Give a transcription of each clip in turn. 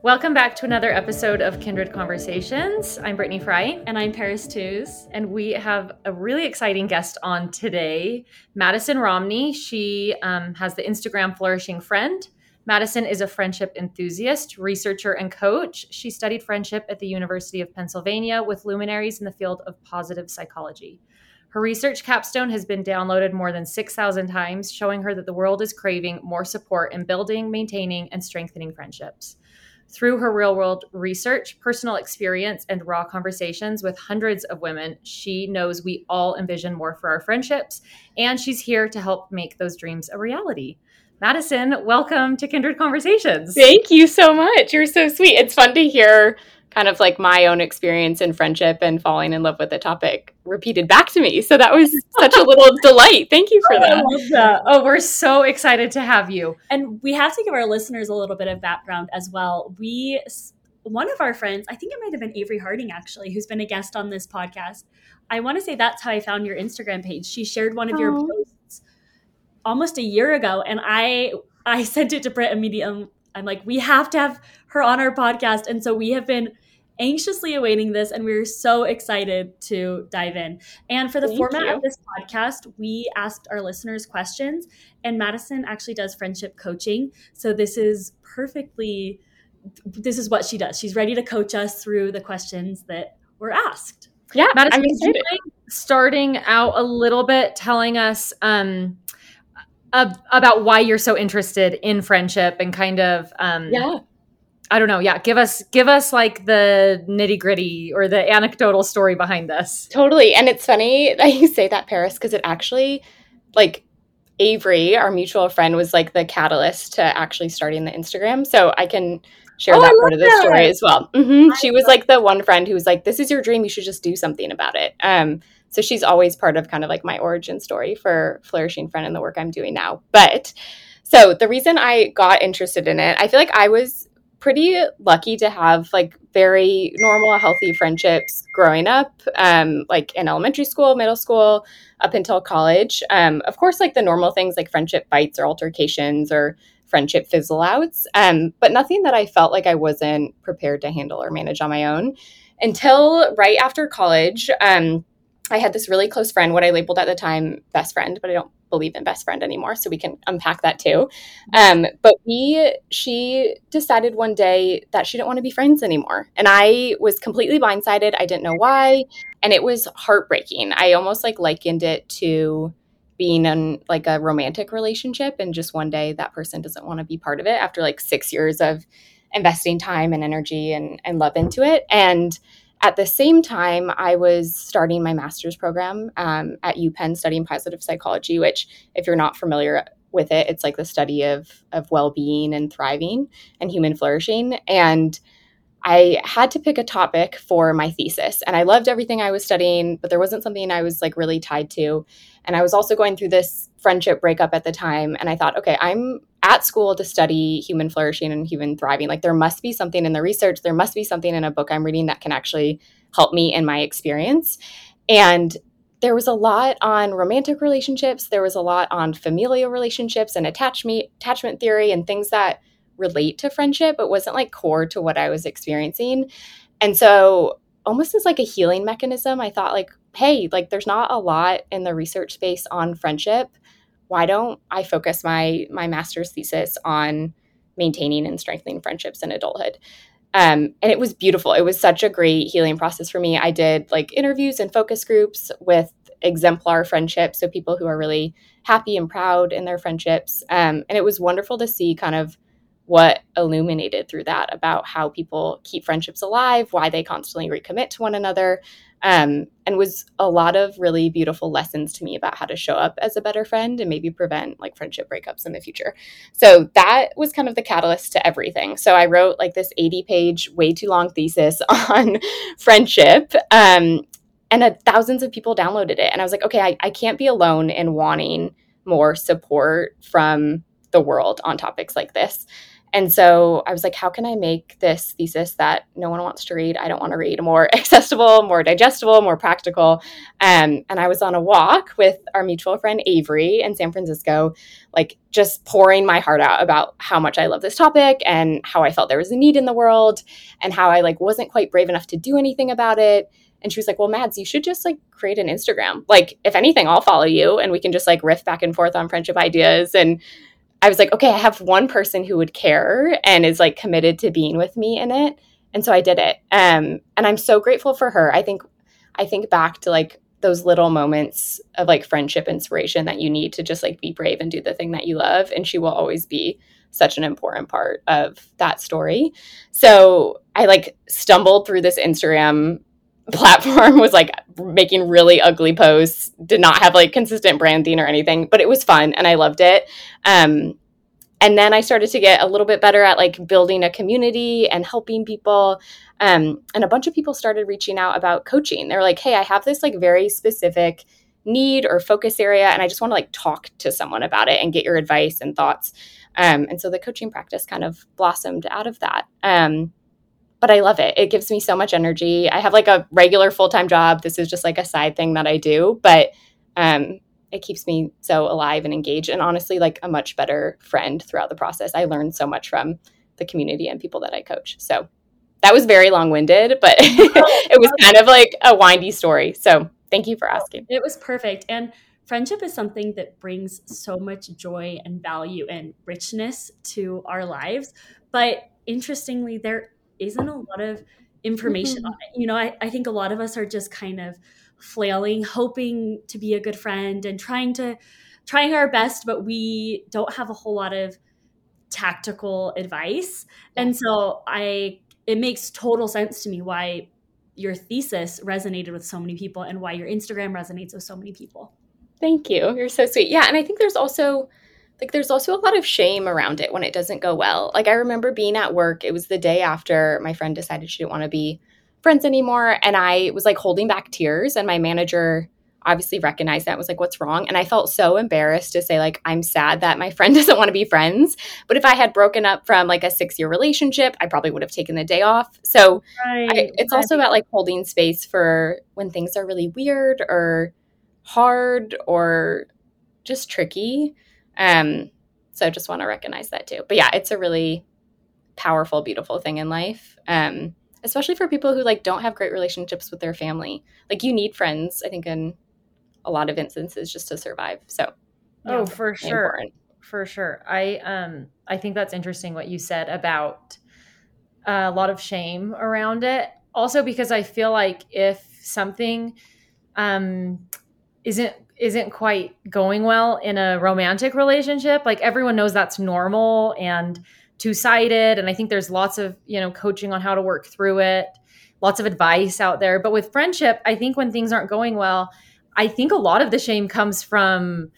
Welcome back to another episode of Kindred Conversations. I'm Brittany Fry. And I'm Paris Tews. And we have a really exciting guest on today, Madison Romney. She um, has the Instagram Flourishing Friend. Madison is a friendship enthusiast, researcher, and coach. She studied friendship at the University of Pennsylvania with luminaries in the field of positive psychology. Her research capstone has been downloaded more than 6,000 times, showing her that the world is craving more support in building, maintaining, and strengthening friendships. Through her real world research, personal experience, and raw conversations with hundreds of women, she knows we all envision more for our friendships, and she's here to help make those dreams a reality. Madison, welcome to Kindred Conversations. Thank you so much. You're so sweet. It's fun to hear kind of like my own experience in friendship and falling in love with the topic repeated back to me. So that was such a little delight. Thank you for oh, that. I love that. Oh, we're so excited to have you. And we have to give our listeners a little bit of background as well. We one of our friends, I think it might have been Avery Harding actually, who's been a guest on this podcast. I want to say that's how I found your Instagram page. She shared one of Aww. your posts almost a year ago and I I sent it to Britt immediately. I'm like, we have to have her on our podcast. And so we have been anxiously awaiting this and we're so excited to dive in. And for the Thank format you. of this podcast, we asked our listeners questions and Madison actually does friendship coaching. So this is perfectly this is what she does. She's ready to coach us through the questions that were asked. Yeah, Madison, starting out a little bit telling us um about why you're so interested in friendship and kind of um yeah I don't know. Yeah, give us give us like the nitty gritty or the anecdotal story behind this. Totally, and it's funny that you say that, Paris, because it actually, like, Avery, our mutual friend, was like the catalyst to actually starting the Instagram. So I can share oh, that part of the that. story as well. Mm-hmm. She was like the one friend who was like, "This is your dream. You should just do something about it." Um, so she's always part of kind of like my origin story for flourishing friend and the work I'm doing now. But so the reason I got interested in it, I feel like I was pretty lucky to have like very normal, healthy friendships growing up, um, like in elementary school, middle school, up until college. Um, of course, like the normal things like friendship fights or altercations or friendship fizzle outs, um, but nothing that I felt like I wasn't prepared to handle or manage on my own until right after college. Um, I had this really close friend, what I labeled at the time best friend, but I don't believe in best friend anymore, so we can unpack that too. Um, but we, she decided one day that she didn't want to be friends anymore, and I was completely blindsided. I didn't know why, and it was heartbreaking. I almost like likened it to being in like a romantic relationship, and just one day that person doesn't want to be part of it after like six years of investing time and energy and, and love into it, and at the same time, I was starting my master's program um, at UPenn studying positive psychology, which, if you're not familiar with it, it's like the study of, of well being and thriving and human flourishing. And I had to pick a topic for my thesis. And I loved everything I was studying, but there wasn't something I was like really tied to. And I was also going through this friendship breakup at the time. And I thought, okay, I'm at school to study human flourishing and human thriving. Like there must be something in the research, there must be something in a book I'm reading that can actually help me in my experience. And there was a lot on romantic relationships, there was a lot on familial relationships and attachment attachment theory and things that relate to friendship but wasn't like core to what I was experiencing. And so almost as like a healing mechanism, I thought like, hey, like there's not a lot in the research space on friendship. Why don't I focus my my master's thesis on maintaining and strengthening friendships in adulthood? Um, and it was beautiful. It was such a great healing process for me. I did like interviews and focus groups with exemplar friendships, so people who are really happy and proud in their friendships. Um, and it was wonderful to see kind of what illuminated through that about how people keep friendships alive, why they constantly recommit to one another, um, and was a lot of really beautiful lessons to me about how to show up as a better friend and maybe prevent like friendship breakups in the future. So that was kind of the catalyst to everything. So I wrote like this 80 page, way too long thesis on friendship. Um, and uh, thousands of people downloaded it. And I was like, okay, I, I can't be alone in wanting more support from the world on topics like this. And so I was like, how can I make this thesis that no one wants to read? I don't want to read more accessible, more digestible, more practical. Um, and I was on a walk with our mutual friend Avery in San Francisco, like just pouring my heart out about how much I love this topic and how I felt there was a need in the world and how I like wasn't quite brave enough to do anything about it. And she was like, Well, Mads, you should just like create an Instagram. Like, if anything, I'll follow you and we can just like riff back and forth on friendship ideas and I was like, okay, I have one person who would care and is like committed to being with me in it. And so I did it. Um, and I'm so grateful for her. I think I think back to like those little moments of like friendship inspiration that you need to just like be brave and do the thing that you love. And she will always be such an important part of that story. So I like stumbled through this Instagram platform was like making really ugly posts did not have like consistent branding or anything but it was fun and i loved it. Um, and then i started to get a little bit better at like building a community and helping people. Um, and a bunch of people started reaching out about coaching. They're like hey i have this like very specific need or focus area and i just want to like talk to someone about it and get your advice and thoughts. Um, and so the coaching practice kind of blossomed out of that. Um, but I love it. It gives me so much energy. I have like a regular full time job. This is just like a side thing that I do, but um, it keeps me so alive and engaged, and honestly, like a much better friend throughout the process. I learned so much from the community and people that I coach. So that was very long winded, but it was kind of like a windy story. So thank you for asking. It was perfect. And friendship is something that brings so much joy and value and richness to our lives. But interestingly, there isn't a lot of information mm-hmm. on it. You know, I, I think a lot of us are just kind of flailing, hoping to be a good friend and trying to trying our best, but we don't have a whole lot of tactical advice. And so I it makes total sense to me why your thesis resonated with so many people and why your Instagram resonates with so many people. Thank you. You're so sweet. Yeah, and I think there's also like there's also a lot of shame around it when it doesn't go well. Like I remember being at work, it was the day after my friend decided she didn't want to be friends anymore and I was like holding back tears and my manager obviously recognized that and was like what's wrong and I felt so embarrassed to say like I'm sad that my friend doesn't want to be friends, but if I had broken up from like a 6-year relationship, I probably would have taken the day off. So right. I, it's also about like holding space for when things are really weird or hard or just tricky um, so I just want to recognize that too. But yeah, it's a really powerful, beautiful thing in life. Um, especially for people who like don't have great relationships with their family. Like you need friends, I think, in a lot of instances just to survive. So Oh, for sure. Important. For sure. I um I think that's interesting what you said about uh, a lot of shame around it. Also because I feel like if something um isn't isn't quite going well in a romantic relationship like everyone knows that's normal and two-sided and i think there's lots of you know coaching on how to work through it lots of advice out there. But with friendship i think when things aren't going well i think a lot of the shame comes from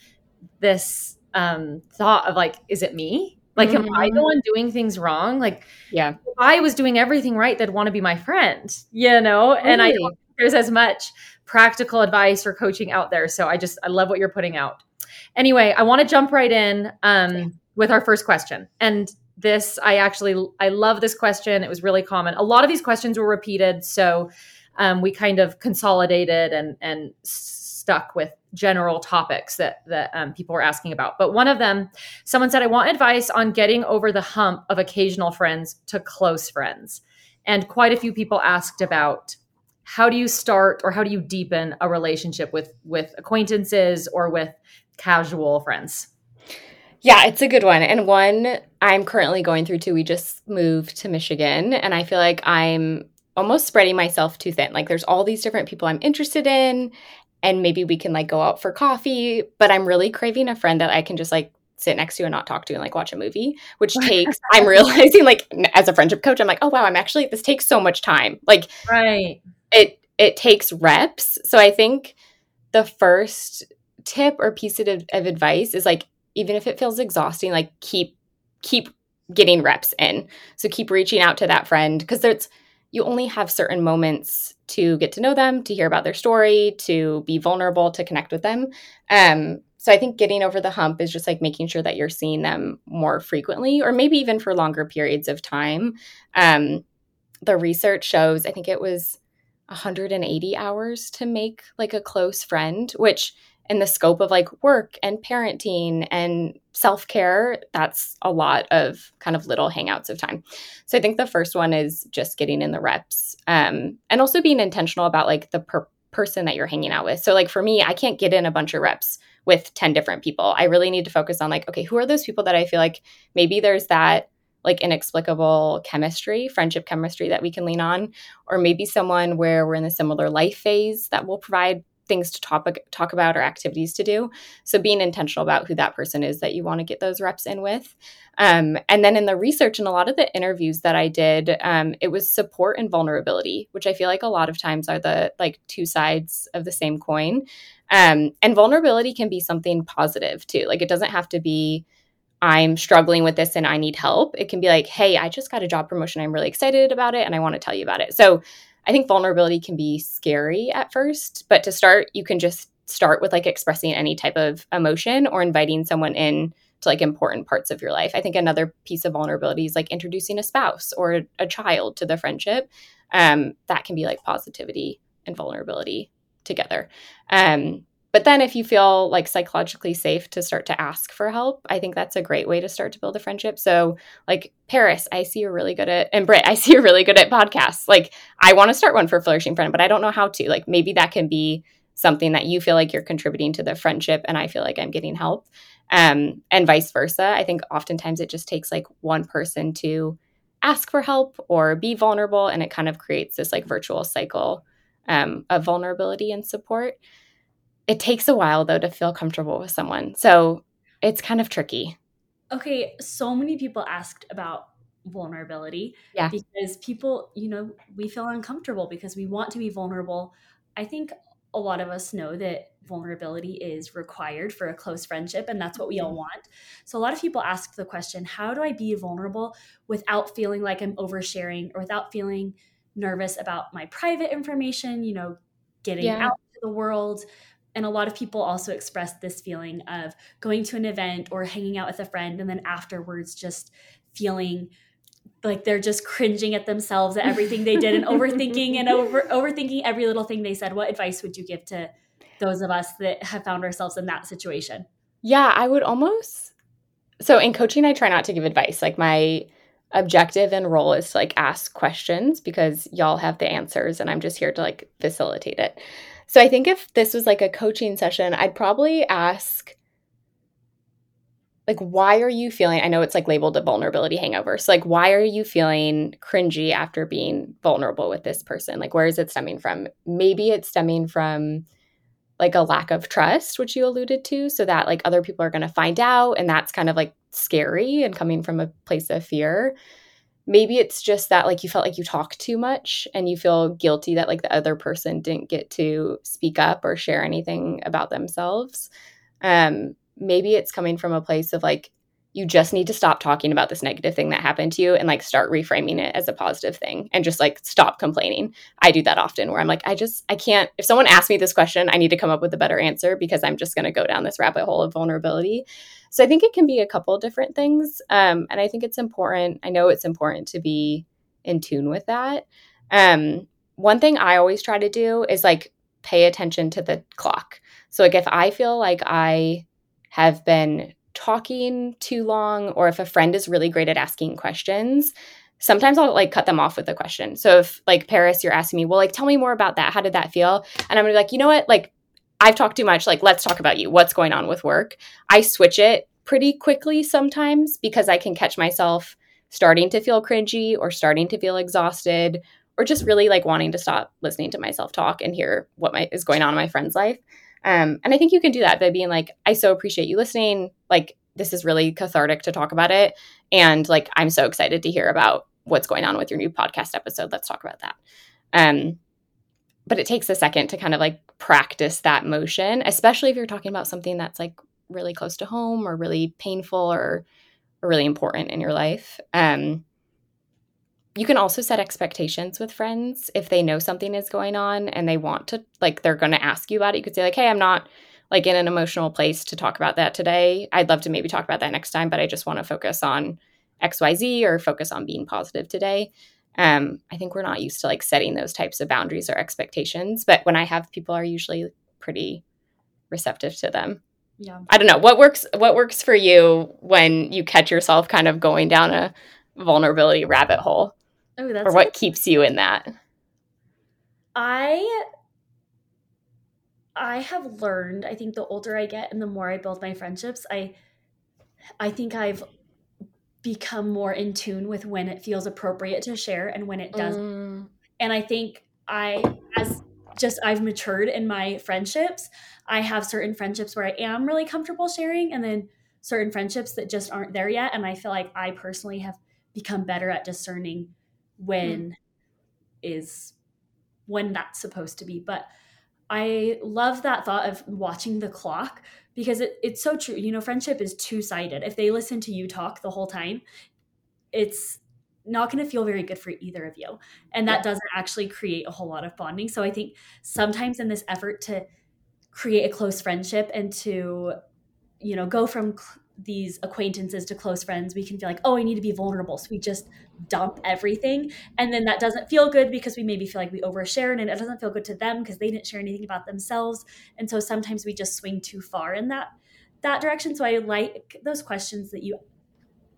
this um, thought of like is it me? Like mm-hmm. am i the mm-hmm. one doing things wrong? Like yeah. if i was doing everything right they'd want to be my friend you know? And i don't there's as much practical advice or coaching out there. So I just I love what you're putting out. Anyway, I want to jump right in um, with our first question. And this I actually I love this question. It was really common. A lot of these questions were repeated, so um, we kind of consolidated and and stuck with general topics that that um, people were asking about. But one of them, someone said, "I want advice on getting over the hump of occasional friends to close friends." And quite a few people asked about how do you start or how do you deepen a relationship with with acquaintances or with casual friends? Yeah it's a good one. And one i'm currently going through too we just moved to michigan and i feel like i'm almost spreading myself too thin. Like there's all these different people i'm interested in and maybe we can like go out for coffee but i'm really craving a friend that i can just like sit next to and not talk to and like watch a movie which takes i'm realizing like as a friendship coach i'm like oh wow i'm actually this takes so much time. Like right it it takes reps. So I think the first tip or piece of, of advice is like even if it feels exhausting, like keep keep getting reps in. So keep reaching out to that friend because there's you only have certain moments to get to know them, to hear about their story, to be vulnerable, to connect with them. Um, so I think getting over the hump is just like making sure that you're seeing them more frequently or maybe even for longer periods of time. Um, the research shows, I think it was 180 hours to make like a close friend, which in the scope of like work and parenting and self care, that's a lot of kind of little hangouts of time. So I think the first one is just getting in the reps um, and also being intentional about like the per- person that you're hanging out with. So, like for me, I can't get in a bunch of reps with 10 different people. I really need to focus on like, okay, who are those people that I feel like maybe there's that like inexplicable chemistry, friendship chemistry that we can lean on, or maybe someone where we're in a similar life phase that will provide things to talk, talk about or activities to do. So being intentional about who that person is that you want to get those reps in with. Um, and then in the research and a lot of the interviews that I did, um, it was support and vulnerability, which I feel like a lot of times are the like two sides of the same coin. Um, and vulnerability can be something positive too. Like it doesn't have to be I'm struggling with this and I need help. It can be like, hey, I just got a job promotion. I'm really excited about it and I want to tell you about it. So I think vulnerability can be scary at first, but to start, you can just start with like expressing any type of emotion or inviting someone in to like important parts of your life. I think another piece of vulnerability is like introducing a spouse or a child to the friendship. Um, that can be like positivity and vulnerability together. Um, but then if you feel like psychologically safe to start to ask for help, I think that's a great way to start to build a friendship. So like Paris, I see you're really good at and Britt, I see you're really good at podcasts. Like I want to start one for Flourishing Friend, but I don't know how to. Like maybe that can be something that you feel like you're contributing to the friendship and I feel like I'm getting help. Um, and vice versa. I think oftentimes it just takes like one person to ask for help or be vulnerable and it kind of creates this like virtual cycle um, of vulnerability and support. It takes a while though to feel comfortable with someone. So it's kind of tricky. Okay, so many people asked about vulnerability. Yeah. Because people, you know, we feel uncomfortable because we want to be vulnerable. I think a lot of us know that vulnerability is required for a close friendship and that's what we all mm-hmm. want. So a lot of people ask the question, how do I be vulnerable without feeling like I'm oversharing or without feeling nervous about my private information, you know, getting yeah. out to the world? And a lot of people also express this feeling of going to an event or hanging out with a friend and then afterwards just feeling like they're just cringing at themselves at everything they did and overthinking and over overthinking every little thing they said. What advice would you give to those of us that have found ourselves in that situation? Yeah i would almost so in coaching i try not to give advice. Like my objective and role is to like ask questions because y'all have the answers and i'm just here to like facilitate it so I think if this was like a coaching session, I'd probably ask like why are you feeling I know it's like labeled a vulnerability hangover. So like why are you feeling cringy after being vulnerable with this person? Like where is it stemming from? Maybe it's stemming from like a lack of trust, which you alluded to, so that like other people are going to find out and that's kind of like scary and coming from a place of fear maybe it's just that like you felt like you talked too much and you feel guilty that like the other person didn't get to speak up or share anything about themselves. Um maybe it's coming from a place of like you just need to stop talking about this negative thing that happened to you and like start reframing it as a positive thing and just like stop complaining. I do that often where I'm like, I just, I can't, if someone asks me this question, I need to come up with a better answer because I'm just going to go down this rabbit hole of vulnerability. So I think it can be a couple different things. Um, and I think it's important, I know it's important to be in tune with that. Um, one thing I always try to do is like pay attention to the clock. So, like, if I feel like I have been talking too long or if a friend is really great at asking questions sometimes i'll like cut them off with a question. So if like paris you're asking me well like tell me more about that. How did that feel? And i'm gonna be like you know what? Like i've talked too much. Like let's talk about you. What's going on with work? I switch it pretty quickly sometimes because i can catch myself starting to feel cringy or starting to feel exhausted or just really like wanting to stop listening to myself talk and hear what my, is going on in my friend's life um, and I think you can do that by being like, I so appreciate you listening. Like, this is really cathartic to talk about it. And like, I'm so excited to hear about what's going on with your new podcast episode. Let's talk about that. Um, but it takes a second to kind of like practice that motion, especially if you're talking about something that's like really close to home or really painful or, or really important in your life. Um, you can also set expectations with friends if they know something is going on and they want to like they're going to ask you about it you could say like hey i'm not like in an emotional place to talk about that today. I'd love to maybe talk about that next time, but I just want to focus on XYZ or focus on being positive today. Um, I think we're not used to like setting those types of boundaries or expectations, but when I have people are usually pretty receptive to them. Yeah. I don't know what works what works for you when you catch yourself kind of going down a vulnerability rabbit hole. Oh, that's or what keeps you in that? I I have learned, I think the older I get and the more I build my friendships, I I think I've become more in tune with when it feels appropriate to share and when it doesn't. Mm. And I think I as just I've matured in my friendships. I have certain friendships where I am really comfortable sharing and then certain friendships that just aren't there yet and I feel like I personally have become better at discerning when mm. is when that's supposed to be. But I love that thought of watching the clock because it, it's so true. You know, friendship is two sided. If they listen to you talk the whole time, it's not going to feel very good for either of you. And that yeah. doesn't actually create a whole lot of bonding. So I think sometimes in this effort to create a close friendship and to, you know, go from these acquaintances to close friends, we can feel like, oh, I need to be vulnerable. So we just dump everything. And then that doesn't feel good because we maybe feel like we overshared and it doesn't feel good to them because they didn't share anything about themselves. And so sometimes we just swing too far in that that direction. So I like those questions that you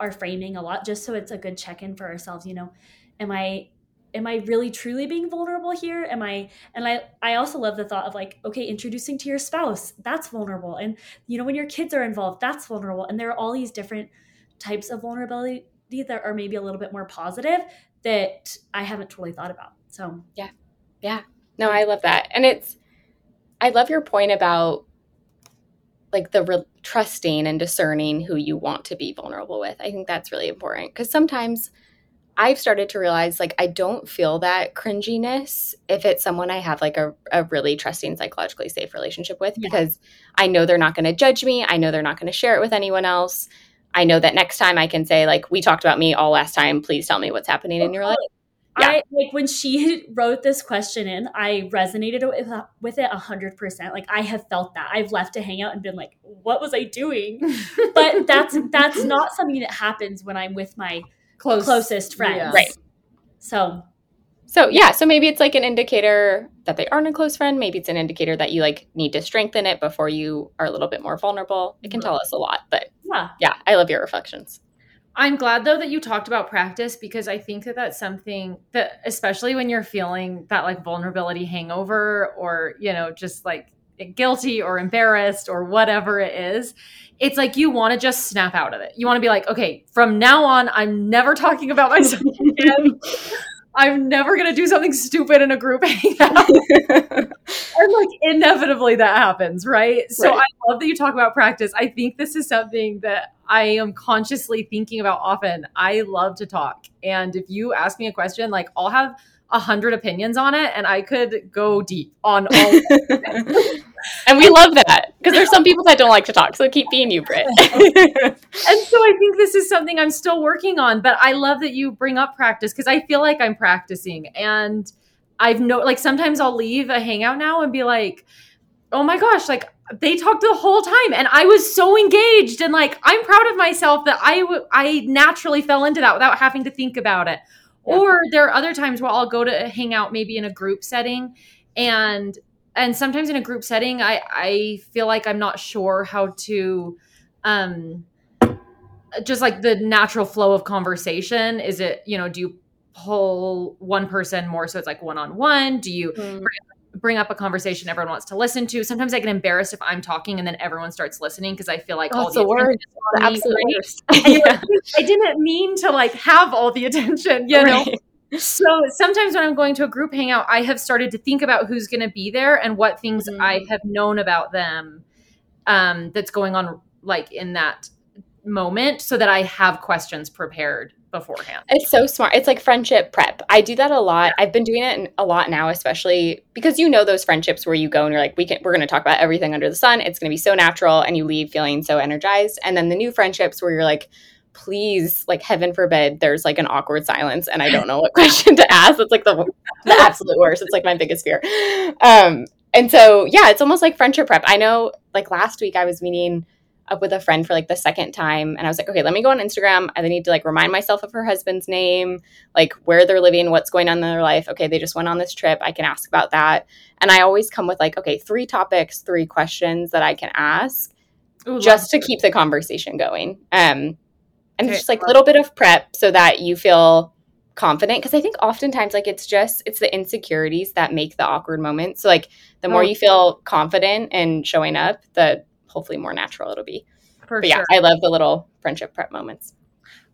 are framing a lot just so it's a good check-in for ourselves, you know. Am I am i really truly being vulnerable here? Am i and i i also love the thought of like okay introducing to your spouse that's vulnerable. And you know when your kids are involved that's vulnerable. And there are all these different types of vulnerability that are maybe a little bit more positive that i haven't totally thought about so. Yeah. Yeah. No i love that. And it's i love your point about like the re- trusting and discerning who you want to be vulnerable with. I think that's really important because sometimes I've started to realize like I don't feel that cringiness if it's someone I have like a, a really trusting, psychologically safe relationship with yeah. because I know they're not going to judge me. I know they're not going to share it with anyone else. I know that next time I can say, like, we talked about me all last time. Please tell me what's happening in your uh-huh. life. Yeah. I like when she wrote this question in, I resonated with, with it a hundred percent. Like I have felt that. I've left a hangout and been like, what was I doing? but that's that's not something that happens when I'm with my Close, closest friends. Yeah. Right. So so yeah, so maybe it's like an indicator that they aren't a close friend. Maybe it's an indicator that you like need to strengthen it before you are a little bit more vulnerable. It can tell us a lot. But yeah, yeah, I love your reflections. I'm glad though that you talked about practice because I think that that's something that especially when you're feeling that like vulnerability hangover or you know just like guilty or embarrassed or whatever it is, it's like you want to just snap out of it. You want to be like, okay, from now on, I'm never talking about myself again. I'm never gonna do something stupid in a group hangout. and like inevitably that happens, right? So right. I love that you talk about practice. I think this is something that I am consciously thinking about often. I love to talk. And if you ask me a question, like I'll have a hundred opinions on it and I could go deep on all And we love that because there's some people that don't like to talk. So keep being you, Britt. and so I think this is something I'm still working on, but I love that you bring up practice because I feel like I'm practicing and I've no like sometimes I'll leave a hangout now and be like, oh my gosh, like they talked the whole time and I was so engaged and like I'm proud of myself that I w- I naturally fell into that without having to think about it. Yeah. Or there are other times where I'll go to hang out maybe in a group setting and and sometimes in a group setting I I feel like I'm not sure how to um just like the natural flow of conversation. Is it you know do you pull one person more so it's like one on one do you mm bring up a conversation everyone wants to listen to. Sometimes I get embarrassed if I'm talking and then everyone starts listening because I feel like all the, word. The absolute worst. yeah. I didn't mean to like have all the attention, you know. So sometimes when I'm going to a group hangout, I have started to think about who's going to be there and what things mm-hmm. I have known about them um, that's going on like in that moment so that I have questions prepared beforehand. It's so smart. It's like friendship prep. I do that a lot. I've been doing it a lot now, especially because you know those friendships where you go and you're like, we can we're going to talk about everything under the sun. It's going to be so natural, and you leave feeling so energized. And then the new friendships where you're like, please, like heaven forbid, there's like an awkward silence, and I don't know what question to ask. It's like the the absolute worst. It's like my biggest fear. Um, and so yeah, it's almost like friendship prep. I know like last week I was meeting up with a friend for like the second time and I was like, okay, let me go on Instagram. I need to like remind myself of her husband's name, like where they're living, what's going on in their life. Okay, they just went on this trip. I can ask about that. And I always come with like, okay, three topics, three questions that I can ask Ooh, just to keep the conversation going. Um and okay. just like a little bit of prep so that you feel confident because i think oftentimes like it's just it's the insecurities that make the awkward moments so like the more oh. you feel confident and showing up the hopefully more natural it'll be For but sure. yeah i love the little friendship prep moments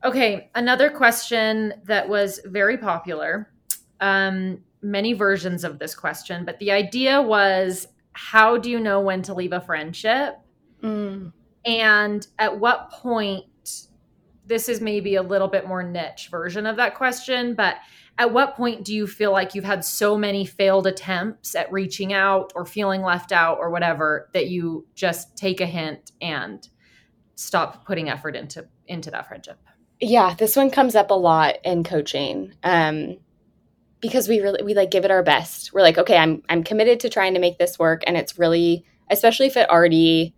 okay another question that was very popular um many versions of this question but the idea was how do you know when to leave a friendship mm. and at what point this is maybe a little bit more niche version of that question, but at what point do you feel like you've had so many failed attempts at reaching out or feeling left out or whatever that you just take a hint and stop putting effort into into that friendship? Yeah, this one comes up a lot in coaching. Um because we really we like give it our best. We're like, okay, I'm I'm committed to trying to make this work and it's really especially if it already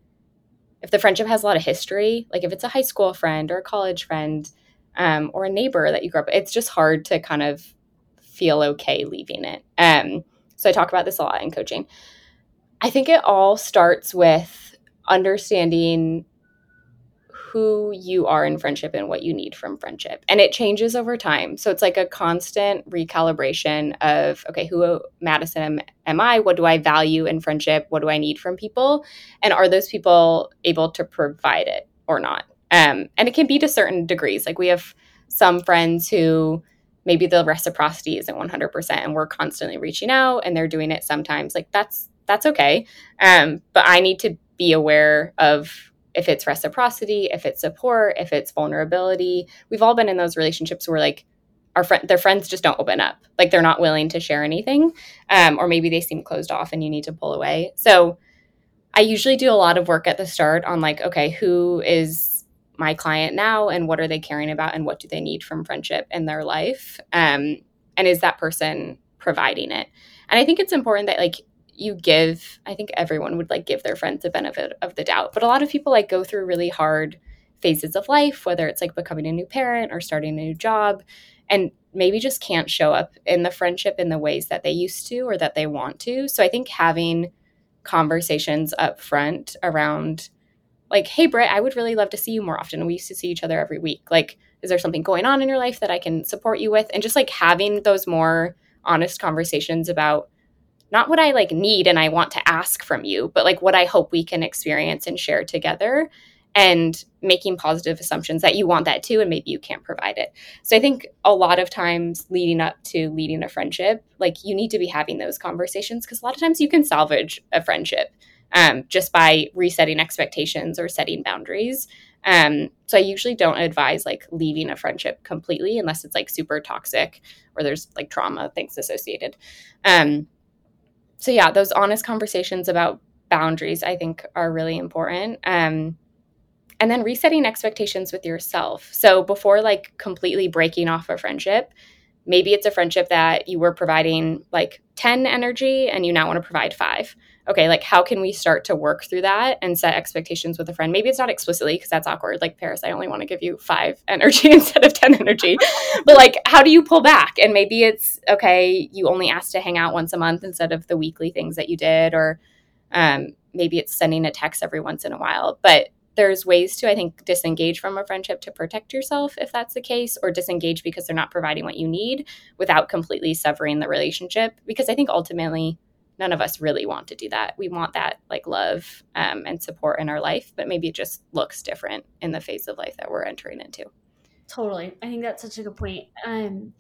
if the friendship has a lot of history, like if it's a high school friend or a college friend um, or a neighbor that you grew up, it's just hard to kind of feel okay leaving it. Um, so I talk about this a lot in coaching. I think it all starts with understanding who you are in friendship and what you need from friendship. And it changes over time. So it's like a constant recalibration of, okay, who Madison am I? What do I value in friendship? What do I need from people? And are those people able to provide it or not? Um, and it can be to certain degrees. Like we have some friends who maybe the reciprocity isn't 100% and we're constantly reaching out and they're doing it sometimes. Like that's, that's okay. Um, but I need to be aware of if it's reciprocity, if it's support, if it's vulnerability. We've all been in those relationships where like our friend their friends just don't open up. Like they're not willing to share anything. Um, or maybe they seem closed off and you need to pull away. So I usually do a lot of work at the start on like, okay, who is my client now and what are they caring about and what do they need from friendship in their life? Um, and is that person providing it? And I think it's important that like you give i think everyone would like give their friends the benefit of the doubt but a lot of people like go through really hard phases of life whether it's like becoming a new parent or starting a new job and maybe just can't show up in the friendship in the ways that they used to or that they want to so i think having conversations up front around like hey britt i would really love to see you more often. We used to see each other every week. Like is there something going on in your life that i can support you with? And just like having those more honest conversations about not what I like need and I want to ask from you, but like what I hope we can experience and share together and making positive assumptions that you want that too and maybe you can't provide it. So I think a lot of times leading up to leading a friendship, like you need to be having those conversations because a lot of times you can salvage a friendship um, just by resetting expectations or setting boundaries. Um, so I usually don't advise like leaving a friendship completely unless it's like super toxic or there's like trauma things associated. Um, so yeah, those honest conversations about boundaries I think are really important. Um, and then resetting expectations with yourself. So before like completely breaking off a friendship, maybe it's a friendship that you were providing like 10 energy and you now want to provide 5 okay, like how can we start to work through that and set expectations with a friend? Maybe it's not explicitly because that's awkward. Like Paris, I only want to give you five energy instead of 10 energy. but like, how do you pull back? And maybe it's okay, you only asked to hang out once a month instead of the weekly things that you did, or um, maybe it's sending a text every once in a while. But there's ways to, I think, disengage from a friendship to protect yourself if that's the case, or disengage because they're not providing what you need without completely severing the relationship. Because I think ultimately, none of us really want to do that. We want that like love um, and support in our life, but maybe it just looks different in the phase of life that we're entering into. Totally. I think that's such a good point. Um,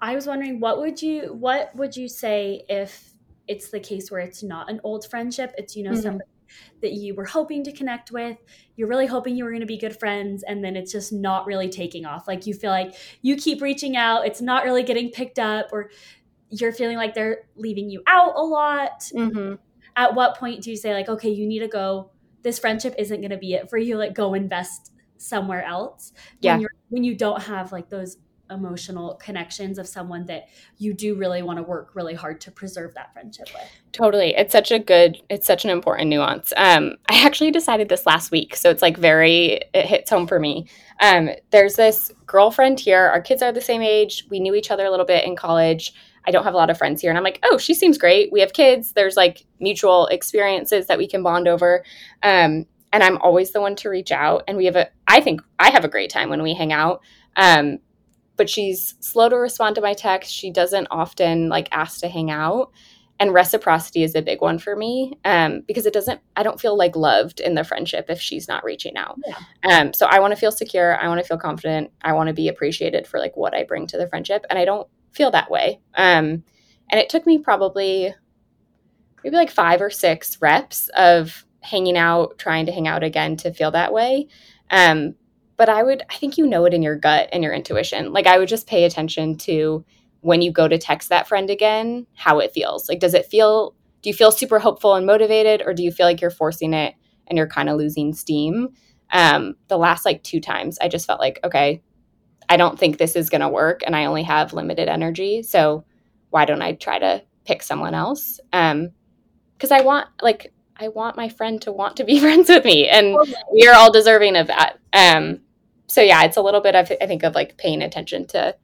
I was wondering what would you what would you say if it's the case where it's not an old friendship, it's you know mm-hmm. somebody that you were hoping to connect with, you're really hoping you were going to be good friends and then it's just not really taking off. Like you feel like you keep reaching out, it's not really getting picked up or you're feeling like they're leaving you out a lot. Mm-hmm. At what point do you say, like, okay, you need to go? This friendship isn't going to be it for you. Like, go invest somewhere else. Yeah. When, you're, when you don't have like those emotional connections of someone that you do really want to work really hard to preserve that friendship with. Totally. It's such a good, it's such an important nuance. Um, I actually decided this last week. So it's like very, it hits home for me. Um, there's this girlfriend here. Our kids are the same age. We knew each other a little bit in college. I don't have a lot of friends here. And I'm like, oh, she seems great. We have kids. There's like mutual experiences that we can bond over. Um, and I'm always the one to reach out. And we have a, I think I have a great time when we hang out. Um, but she's slow to respond to my text. She doesn't often like ask to hang out. And reciprocity is a big one for me um, because it doesn't, I don't feel like loved in the friendship if she's not reaching out. Yeah. Um, so I want to feel secure. I want to feel confident. I want to be appreciated for like what I bring to the friendship. And I don't feel that way. Um, and it took me probably maybe like five or six reps of hanging out, trying to hang out again to feel that way. Um, but I would, I think you know it in your gut and your intuition. Like I would just pay attention to when you go to text that friend again, how it feels. Like, does it feel, do you feel super hopeful and motivated, or do you feel like you're forcing it and you're kind of losing steam? Um, the last like two times, I just felt like, okay, I don't think this is going to work and I only have limited energy. So why don't I try to pick someone else? Um, cause I want, like, I want my friend to want to be friends with me and we are all deserving of that. Um, so yeah, it's a little bit of I think of like paying attention to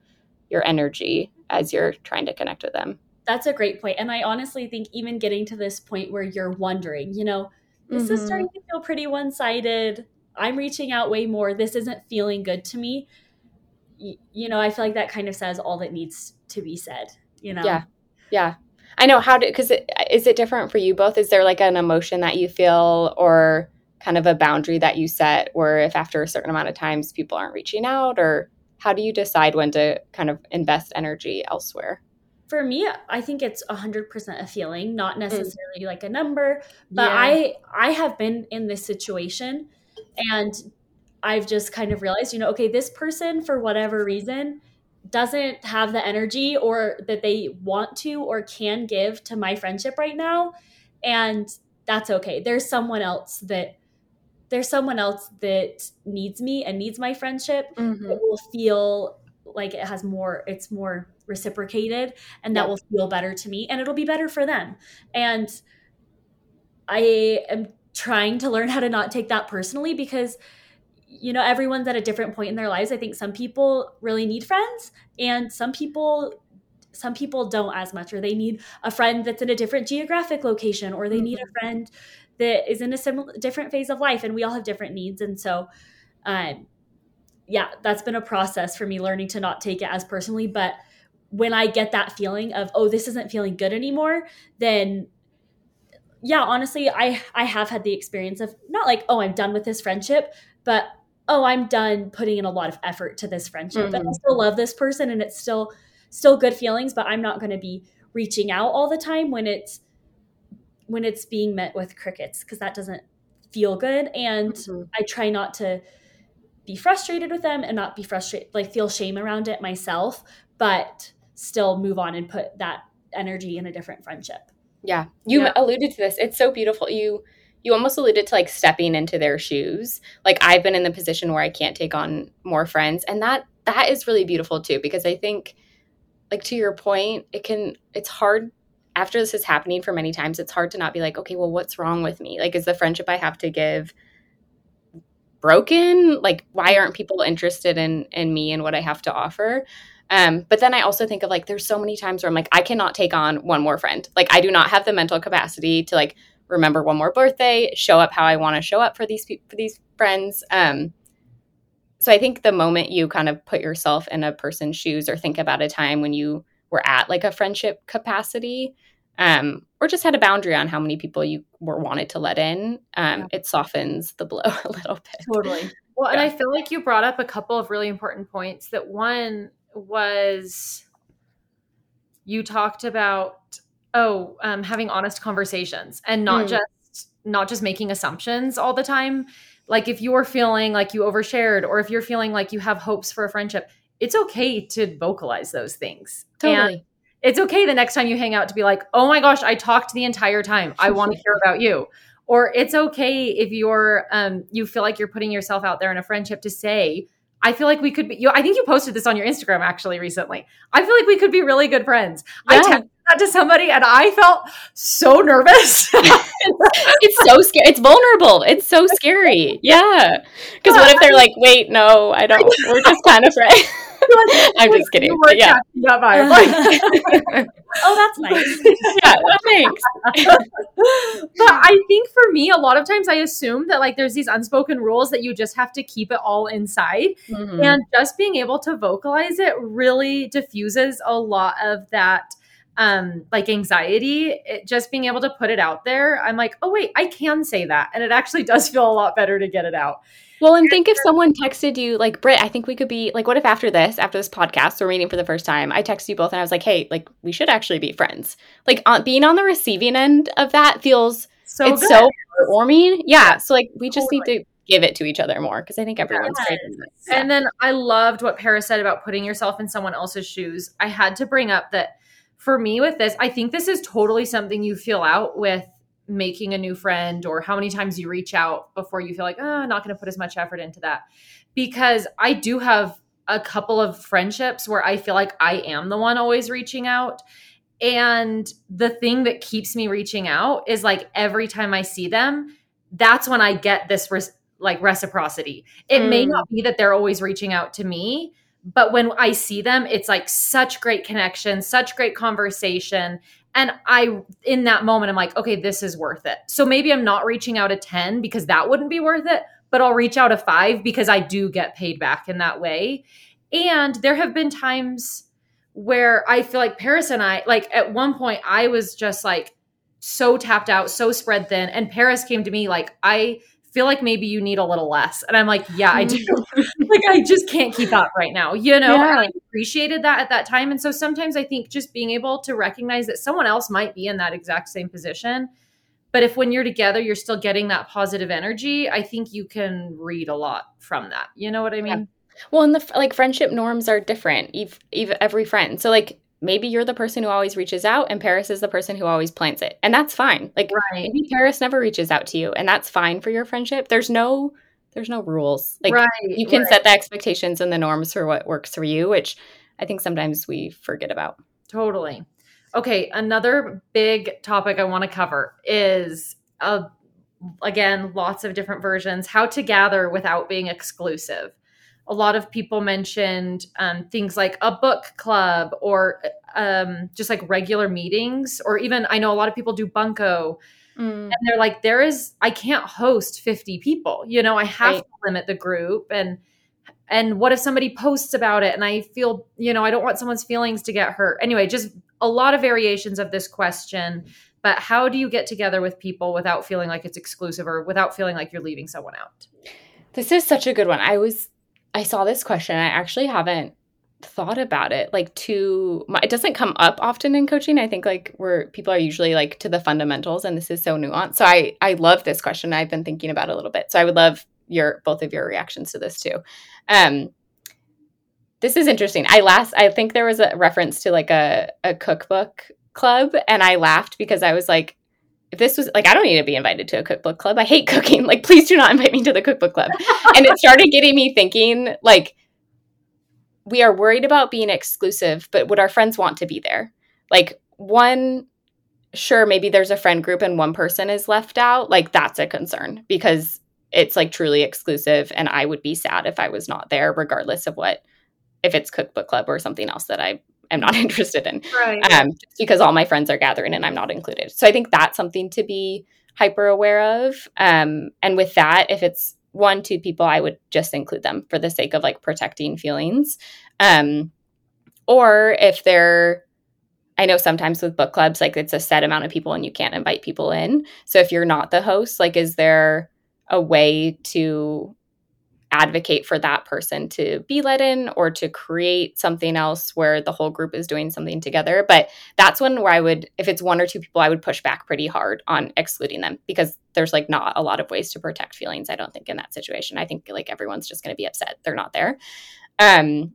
your energy as you're trying to connect with them. That's a great point. And I honestly think even getting to this point where you're wondering, you know, this mm-hmm. is starting to feel pretty one-sided. I'm reaching out way more. This isn't feeling good to me. You, know, I feel like that kind of says all that needs to be said, you know. Yeah. Yeah. I know how to cuz is it different for you both? Is there like an emotion that you feel or kind of a boundary that you set where if after a certain amount of times people aren't reaching out or how do you decide when to kind of invest energy elsewhere for me i think it's 100% a feeling not mm. necessarily mm. like a number but yeah. i i have been in this situation and i've just kind of realized you know okay this person for whatever reason doesn't have the energy or that they want to or can give to my friendship right now and that's okay there's someone else that there's someone else that needs me and needs my friendship mm-hmm. it will feel like it has more it's more reciprocated and that yep. will feel better to me and it'll be better for them and i am trying to learn how to not take that personally because you know everyone's at a different point in their lives. I think some people really need friends and some people some people don't as much or they need a friend that's in a different geographic location or they need a mm-hmm. friend that is in a similar different phase of life and we all have different needs. And so um yeah that's been a process for me learning to not take it as personally. But when i get that feeling of oh this isn't feeling good anymore then yeah honestly i i have had the experience of not like oh i'm done with this friendship but oh i'm done putting in a lot of effort to this friendship mm-hmm. and i still love this person and it's still still good feelings but i'm not going to be reaching out all the time when it's when it's being met with crickets because that doesn't feel good and mm-hmm. i try not to be frustrated with them and not be frustrated like feel shame around it myself but still move on and put that energy in a different friendship yeah you yeah. alluded to this it's so beautiful you you almost alluded to like stepping into their shoes like i've been in the position where i can't take on more friends and that that is really beautiful too because i think like to your point it can it's hard after this is happening for many times, it's hard to not be like, okay, well, what's wrong with me? Like, is the friendship I have to give broken? Like, why aren't people interested in in me and what I have to offer? Um, but then I also think of like, there's so many times where I'm like, I cannot take on one more friend. Like, I do not have the mental capacity to like remember one more birthday, show up how I want to show up for these for these friends. Um, so I think the moment you kind of put yourself in a person's shoes or think about a time when you were at like a friendship capacity um, or just had a boundary on how many people you were wanted to let in, um, yeah. it softens the blow a little bit. Totally. Well, yeah. and I feel like you brought up a couple of really important points. That one was you talked about oh um, having honest conversations and not mm. just not just making assumptions all the time. Like if you're feeling like you overshared, or if you're feeling like you have hopes for a friendship, it's okay to vocalize those things. Totally. And it's okay the next time you hang out to be like, oh my gosh, I talked the entire time. I want to hear about you. Or it's okay if you're um you feel like you're putting yourself out there in a friendship to say, I feel like we could be. You, I think you posted this on your Instagram actually recently. I feel like we could be really good friends. Yeah. I texted that to somebody, and I felt so nervous. it's so scary. It's vulnerable. It's so scary. Yeah. Because what if they're like, "Wait, no, I don't. We're just kind of friends." I'm just kidding. Yeah. That vibe. Like, oh, that's nice. yeah, thanks. but I think for me, a lot of times I assume that like there's these unspoken rules that you just have to keep it all inside. Mm-hmm. And just being able to vocalize it really diffuses a lot of that um like anxiety it, just being able to put it out there i'm like oh wait i can say that and it actually does feel a lot better to get it out well, and think if someone texted you, like, Britt, I think we could be, like, what if after this, after this podcast, we're meeting for the first time, I text you both and I was like, hey, like, we should actually be friends. Like, on, being on the receiving end of that feels, so it's good. so heartwarming. Yeah. So, like, we just totally. need to give it to each other more because I think everyone's yes. Yeah. And then I loved what Paris said about putting yourself in someone else's shoes. I had to bring up that for me with this, I think this is totally something you feel out with making a new friend or how many times you reach out before you feel like, oh, I'm not going to put as much effort into that. Because I do have a couple of friendships where I feel like I am the one always reaching out. And the thing that keeps me reaching out is like every time I see them, that's when I get this res- like reciprocity. It mm. may not be that they're always reaching out to me, but when I see them, it's like such great connection, such great conversation. And I, in that moment, I'm like, okay, this is worth it. So maybe I'm not reaching out a 10 because that wouldn't be worth it, but I'll reach out a five because I do get paid back in that way. And there have been times where I feel like Paris and I, like at one point, I was just like so tapped out, so spread thin. And Paris came to me like, I feel like maybe you need a little less. And I'm like, yeah, I do. Mm. like, I just can't keep up right now, you know? Yeah. I appreciated that at that time. And so sometimes I think just being able to recognize that someone else might be in that exact same position. But if when you're together, you're still getting that positive energy, I think you can read a lot from that. You know what I mean? Yeah. Well, and the like friendship norms are different, even every friend. So like maybe you're the person who always reaches out and Paris is the person who always plants it. And that's fine. Like right. maybe Paris never reaches out to you and that's fine for your friendship. There's no there's no rules. Like right, you can right. set the expectations and the norms for what works for you, which I think sometimes we forget about. Totally. Okay, another big topic I want to cover is uh, again, lots of different versions, how to gather without being exclusive a lot of people mentioned um, things like a book club or um, just like regular meetings, or even I know a lot of people do bunko. Mm. And they're like, there is, I can't host 50 people. You know, I have right. to limit the group. And, and what if somebody posts about it and I feel, you know, I don't want someone's feelings to get hurt. Anyway, just a lot of variations of this question. But how do you get together with people without feeling like it's exclusive or without feeling like you're leaving someone out? This is such a good one. I was I saw this question. I actually haven't thought about it like to my, it doesn't come up often in coaching. I think like where people are usually like to the fundamentals and this is so nuanced. So i i love this question. I've been thinking about a little bit. So i would love your both of your reactions to this too. Um this is interesting. I last i think there was a reference to like a a cookbook club and i laughed because i was like if this was like I don't need to be invited to a cookbook club. I hate cooking. Like please do not invite me to the cookbook club. and it started getting me thinking like we are worried about being exclusive, but would our friends want to be there? Like one sure maybe there's a friend group and one person is left out. Like that's a concern because it's like truly exclusive and I would be sad if I was not there regardless of what if it's cookbook club or something else that I am not interested in. Right. Um, because all my friends are gathering and I'm not included. So I think that's something to be hyper aware of. Um, and with that, if it's one, two people, I would just include them for the sake of like protecting feelings. Um, or if they're, I know sometimes with book clubs, like it's a set amount of people and you can't invite people in. So if you're not the host, like, is there a way to advocate for that person to be let in or to create something else where the whole group is doing something together. But that's one where I would, if it's one or two people, I would push back pretty hard on excluding them because there's like not a lot of ways to protect feelings, I don't think, in that situation. I think like everyone's just going to be upset they're not there. Um,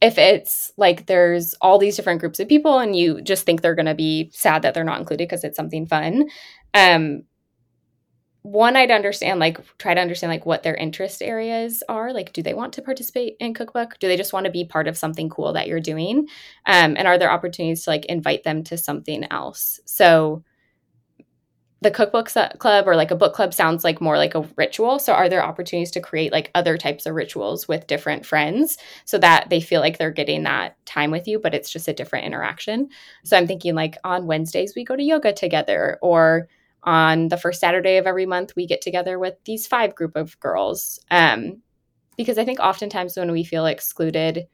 if it's like there's all these different groups of people and you just think they're going to be sad that they're not included because it's something fun um one i'd understand like try to understand like what their interest areas are. Like do they want to participate in cookbook? Do they just want to be part of something cool that you're doing? Um, and are there opportunities to like invite them to something else? So the cookbook club or like a book club sounds like more like a ritual. So are there opportunities to create like other types of rituals with different friends so that they feel like they're getting that time with you but it's just a different interaction? So i'm thinking like on wednesdays we go to yoga together or on the first Saturday of every month, we get together with these five group of girls. Um, because I think oftentimes when we feel excluded,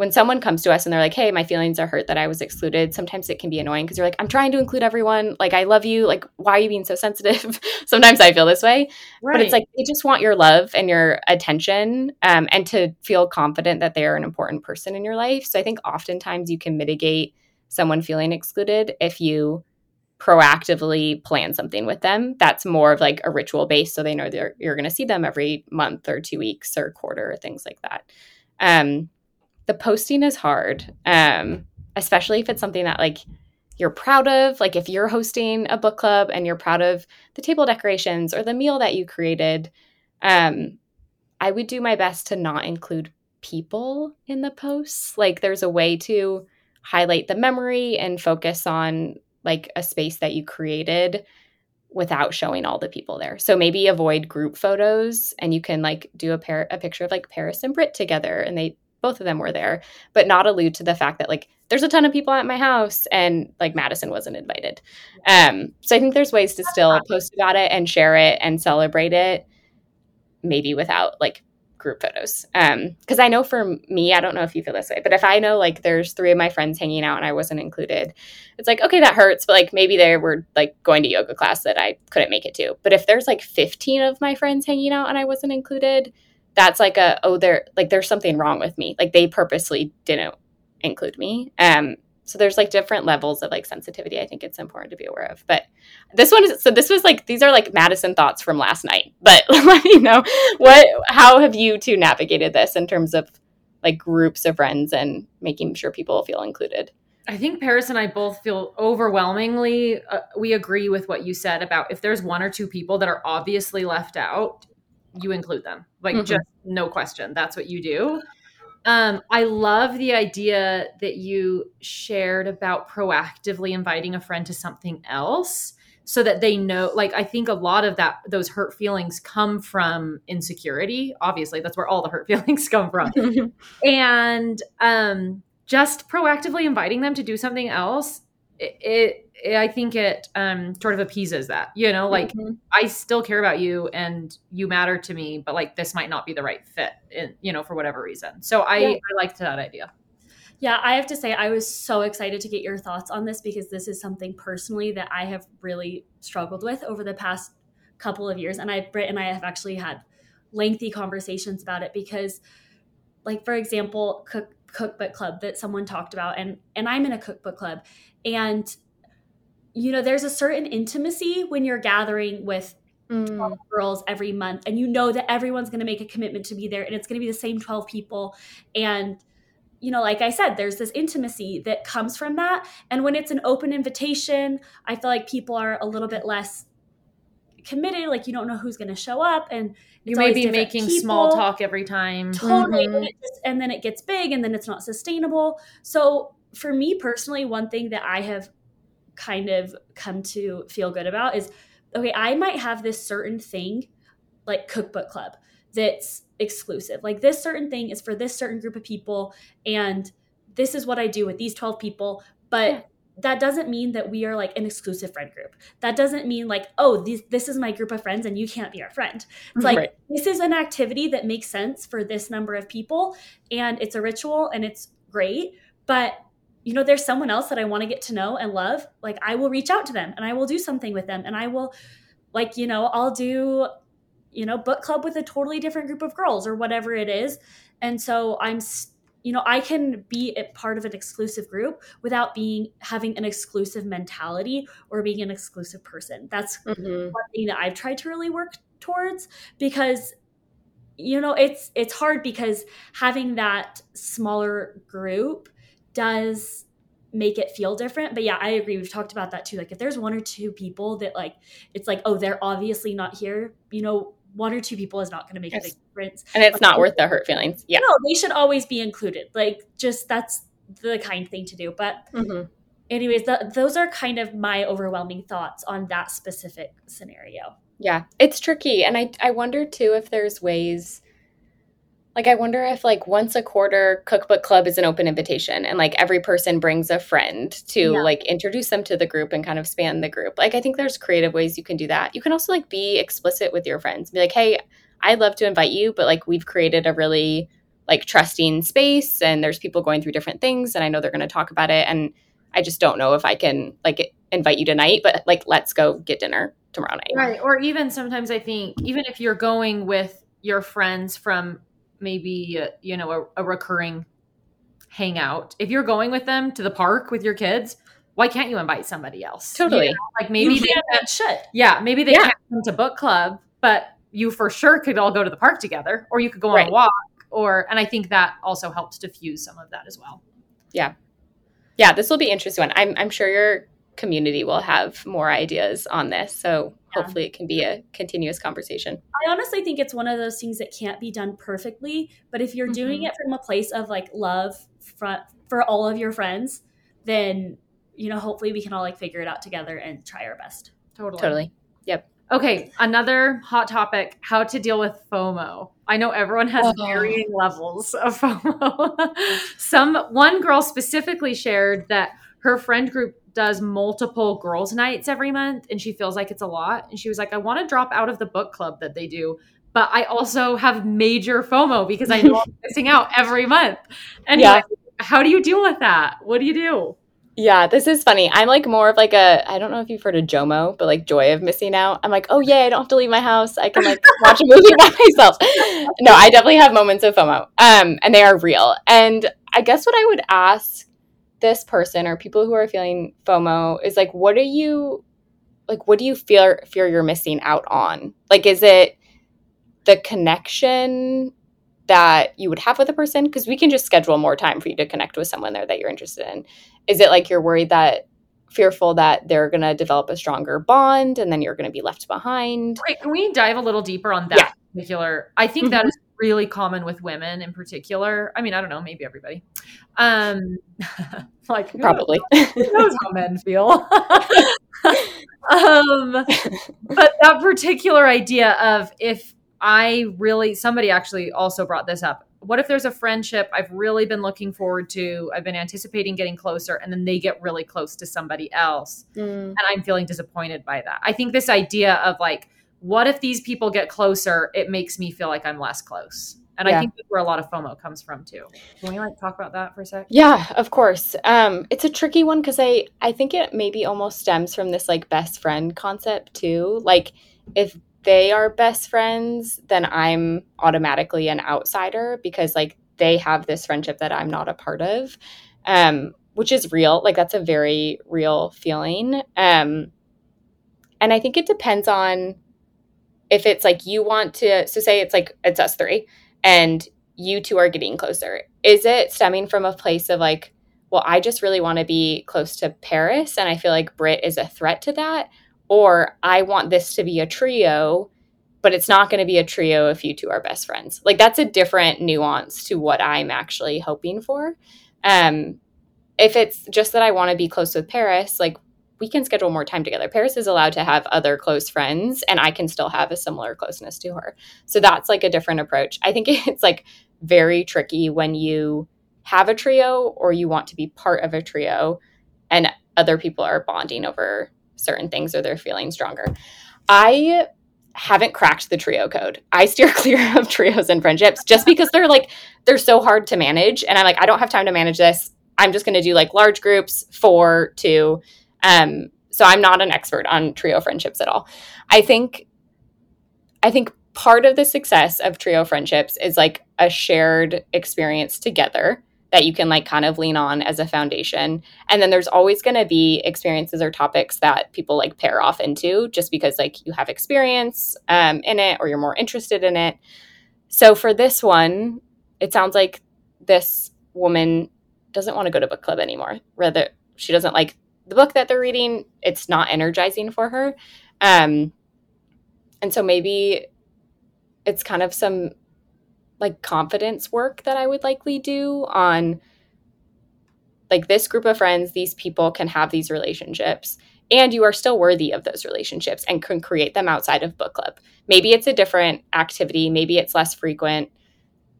when someone comes to us and they're like, hey, my feelings are hurt that I was excluded, sometimes it can be annoying because you're like, I'm trying to include everyone. Like, I love you. Like, why are you being so sensitive? sometimes I feel this way. Right. But it's like, they just want your love and your attention um, and to feel confident that they're an important person in your life. So I think oftentimes you can mitigate someone feeling excluded if you proactively plan something with them. That's more of like a ritual base so they know they're you're going to see them every month or two weeks or quarter or things like that. Um the posting is hard um especially if it's something that like you're proud of. Like if you're hosting a book club and you're proud of the table decorations or the meal that you created um i would do my best to not include people in the posts. Like there's a way to highlight the memory and focus on like a space that you created without showing all the people there. So maybe avoid group photos and you can like do a pair a picture of like Paris and Britt together and they both of them were there, but not allude to the fact that like there's a ton of people at my house and like Madison wasn't invited. Um so I think there's ways to still post about it and share it and celebrate it maybe without like group photos. Um, because I know for me, I don't know if you feel this way, but if I know like there's three of my friends hanging out and I wasn't included, it's like, okay, that hurts, but like maybe they were like going to yoga class that I couldn't make it to. But if there's like 15 of my friends hanging out and I wasn't included, that's like a oh, there like there's something wrong with me. Like they purposely didn't include me. Um, so there's like different levels of like sensitivity. I think it's important to be aware of. But this one is so this was like these are like Madison thoughts from last night. But let me know what how have you two navigated this in terms of like groups of friends and making sure people feel included. I think Paris and I both feel overwhelmingly uh, we agree with what you said about if there's one or two people that are obviously left out, you include them. Like mm-hmm. just no question, that's what you do. Um, I love the idea that you shared about proactively inviting a friend to something else so that they know like i think a lot of that those hurt feelings come from insecurity obviously. That's where all the hurt feelings come from. And um just proactively inviting them to do something else it, it I think it um, sort of appeases that, you know, like mm-hmm. I still care about you and you matter to me, but like this might not be the right fit, in, you know, for whatever reason. So I, yeah. I liked that idea. Yeah, I have to say, I was so excited to get your thoughts on this because this is something personally that I have really struggled with over the past couple of years. And I, Britt and I have actually had lengthy conversations about it because, like, for example, cook, cookbook club that someone talked about, and and I'm in a cookbook club, and you know, there's a certain intimacy when you're gathering with mm. 12 girls every month and you know that everyone's going to make a commitment to be there and it's going to be the same 12 people and you know like i said there's this intimacy that comes from that and when it's an open invitation i feel like people are a little bit less committed like you don't know who's going to show up and you may be making people. small talk every time totally mm-hmm. and, just, and then it gets big and then it's not sustainable so for me personally one thing that i have kind of come to feel good about is okay, I might have this certain thing like cookbook club that's exclusive. Like this certain thing is for this certain group of people and this is what I do with these 12 people, but yeah. that doesn't mean that we are like an exclusive friend group. That doesn't mean like, oh, these, this is my group of friends and you can't be our friend. It's like this is an activity that makes sense for this number of people and it's a ritual and it's great, but you know, there's someone else that I want to get to know and love, like I will reach out to them and I will do something with them and I will like, you know, I'll do you know, book club with a totally different group of girls or whatever it is. And so I'm you know, I can be a part of an exclusive group without being having an exclusive mentality or being an exclusive person. That's mm-hmm. one thing that I've tried to really work towards because you know, it's it's hard because having that smaller group does make it feel different. But yeah, I agree. We've talked about that too. Like if there's one or two people that like it's like, oh, they're obviously not here, you know, one or two people is not going to make yes. a big difference. And it's like, not worth the hurt feelings. Yeah. No, they should always be included. Like just that's the kind thing to do. But mm-hmm. anyways, the, those are kind of my overwhelming thoughts on that specific scenario. Yeah, it's tricky. And I, I wonder too if there's ways like I wonder if like once a quarter cookbook club is an open invitation and like every person brings a friend to yeah. like introduce them to the group and kind of span the group. Like I think there's creative ways you can do that. You can also like be explicit with your friends. Be like, "Hey, I'd love to invite you, but like we've created a really like trusting space and there's people going through different things and I know they're going to talk about it and I just don't know if I can like invite you tonight, but like let's go get dinner tomorrow night." Right. Or even sometimes I think even if you're going with your friends from maybe uh, you know a, a recurring hangout. If you're going with them to the park with your kids why can't you invite somebody else? Totally. you know? like maybe you they should. Yeah maybe they yeah. can't come to book club but you for sure could all go to the park together or you could go on a walk or and i think that also helps diffuse some of that as well. Yeah. Yeah this will be interesting. One i'm, I'm sure your community will have more ideas on this so hopefully it can be a continuous conversation. I honestly think it's one of those things that can't be done perfectly, but if you're mm-hmm. doing it from a place of like love for, for all of your friends, then you know, hopefully we can all like figure it out together and try our best. Totally. Totally. Yep. Okay, another hot topic, how to deal with FOMO. I know everyone has oh. varying levels of FOMO. Some one girl specifically shared that her friend group does multiple girls' nights every month and she feels like it's a lot. And she was like, I want to drop out of the book club that they do, but I also have major FOMO because I know I'm missing out every month. And yeah. how do you deal with that? What do you do? Yeah, this is funny. I'm like more of like a I don't know if you've heard of JOMO, but like joy of missing out. I'm like, oh yeah, I don't have to leave my house. I can like watch a movie by myself. No, I definitely have moments of FOMO. Um, and they are real. And I guess what I would ask this person or people who are feeling FOMO is like, what do you like? What do you fear fear you're missing out on? Like, is it the connection that you would have with a person? Because we can just schedule more time for you to connect with someone there that you're interested in. Is it like you're worried that fearful that they're going to develop a stronger bond and then you're going to be left behind? Wait, can we dive a little deeper on that yeah. particular? I think mm-hmm. that is really common with women in particular. I mean, I don't know, maybe everybody. Um, like probably who knows, how men feel. um, but that particular idea of if I really, somebody actually also brought this up. What if there's a friendship I've really been looking forward to? I've been anticipating getting closer, and then they get really close to somebody else, mm. and I'm feeling disappointed by that. I think this idea of like, what if these people get closer? It makes me feel like I'm less close. And yeah. I think that's where a lot of FOMO comes from too. Can we like talk about that for a sec? Yeah, of course. Um, it's a tricky one because I I think it maybe almost stems from this like best friend concept too. Like if they are best friends, then I'm automatically an outsider because like they have this friendship that I'm not a part of. Um, which is real. Like that's a very real feeling. Um, and I think it depends on if it's like you want to so say it's like it's us three and you two are getting closer is it stemming from a place of like well i just really want to be close to paris and i feel like britt is a threat to that? Or i want this to be a trio but it's not going to be a trio if you two are best friends? Like that's a different nuance to what i'm actually hoping for. Um if it's just that i want to be close with paris like we can schedule more time together. Paris is allowed to have other close friends, and I can still have a similar closeness to her. So that's like a different approach. I think it's like very tricky when you have a trio or you want to be part of a trio and other people are bonding over certain things or they're feeling stronger. I haven't cracked the trio code. I steer clear of trios and friendships just because they're like they're so hard to manage and I'm like I don't have time to manage this. I'm just going to do like large groups, 4, 2 um, so I'm not an expert on trio friendships at all. I think I think part of the success of trio friendships is like a shared experience together that you can like kind of lean on as a foundation. And then there's always going to be experiences or topics that people like pair off into just because like you have experience um, in it or you're more interested in it. So for this one, it sounds like this woman doesn't want to go to book club anymore. Rather, she doesn't like the book that they're reading, it's not energizing for her. Um, and so maybe it's kind of some like confidence work that I would likely do on like this group of friends, these people can have these relationships and you are still worthy of those relationships and can create them outside of book club. Maybe it's a different activity, maybe it's less frequent,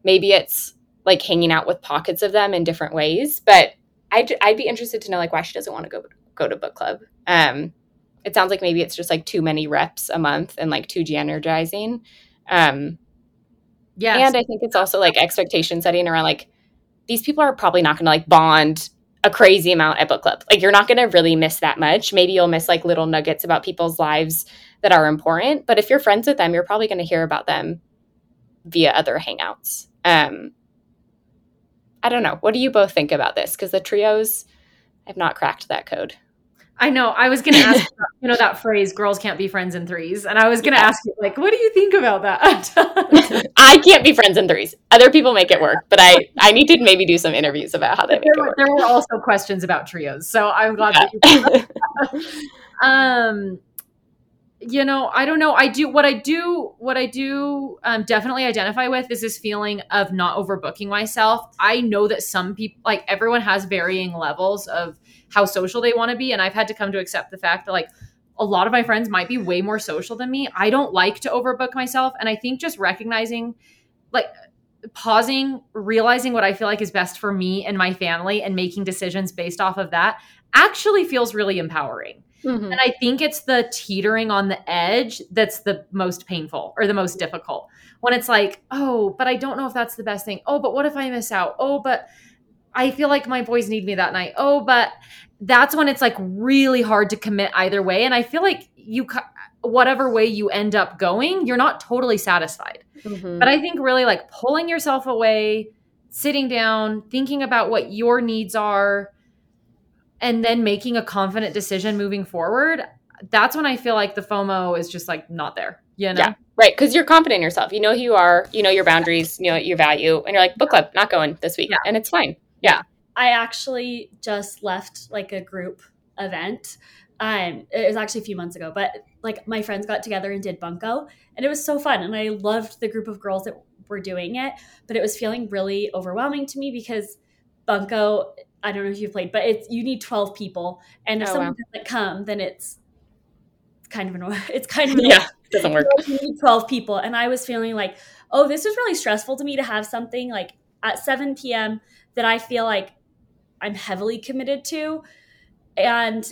maybe it's like hanging out with pockets of them in different ways, but I'd, I'd be interested to know like why she doesn't want to go go to book club. Um, it sounds like maybe it's just like too many reps a month and like too de-energizing. Um, yeah, and I think it's also like expectation setting around like these people are probably not going to like bond a crazy amount at book club. Like you're not going to really miss that much. Maybe you'll miss like little nuggets about people's lives that are important, but if you're friends with them, you're probably going to hear about them via other hangouts. Um I don't know. What do you both think about this? Because the trios have not cracked that code. I know. I was going to ask, you know, that phrase, girls can't be friends in threes. And I was going to yeah. ask you, like, what do you think about that? I can't be friends in threes. Other people make it work, but I, I need to maybe do some interviews about how they make there, it work. There were also questions about trios. So I'm glad yeah. that you. um, you know i don't know. I do what i do what i do um, definitely identify with is this feeling of not overbooking myself. I know that some people like everyone has varying levels of how social they want to be and i've had to come to accept the fact that like a lot of my friends might be way more social than me. I don't like to overbook myself and i think just recognizing like pausing realizing what i feel like is best for me and my family and making decisions based off of that actually feels really empowering Mm-hmm. And I think it's the teetering on the edge that's the most painful or the most difficult. When it's like, oh, but I don't know if that's the best thing. Oh, but what if I miss out? Oh, but I feel like my boys need me that night. Oh, but that's when it's like really hard to commit either way. And I feel like you, whatever way you end up going, you're not totally satisfied. Mm-hmm. But I think really like pulling yourself away, sitting down, thinking about what your needs are, and then making a confident decision moving forward, that's when I feel like the FOMO is just like not there. You know? Yeah, right. Because you're confident in yourself. You know who you are. You know your boundaries. You know your value, and you're like book club, not going this week, yeah. and it's fine. Yeah. I actually just left like a group event. Um, it was actually a few months ago, but like my friends got together and did bunko, and it was so fun, and I loved the group of girls that were doing it. But it was feeling really overwhelming to me because bunko I don't know if you've played, but it's you need twelve people, and if oh, someone wow. doesn't come, then it's kind of annoying. It's kind of annoying. yeah, doesn't work. You need twelve people, and I was feeling like, oh, this is really stressful to me to have something like at seven p.m. that I feel like I'm heavily committed to, and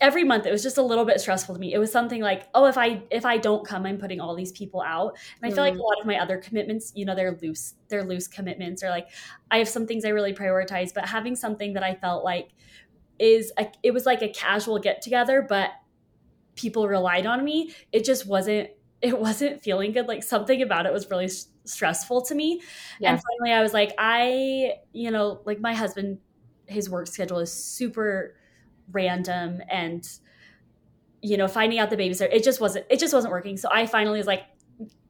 every month it was just a little bit stressful to me it was something like oh if i if i don't come i'm putting all these people out and i mm. feel like a mm. lot of my other commitments you know they're loose they're loose commitments or like i have some things i really prioritize but having something that i felt like is a, it was like a casual get together but people relied on me it just wasn't it wasn't feeling good like something about it was really s- stressful to me yeah. and finally i was like i you know like my husband his work schedule is super random and you know finding out the babysitter it just wasn't it just wasn't working. So i finally was like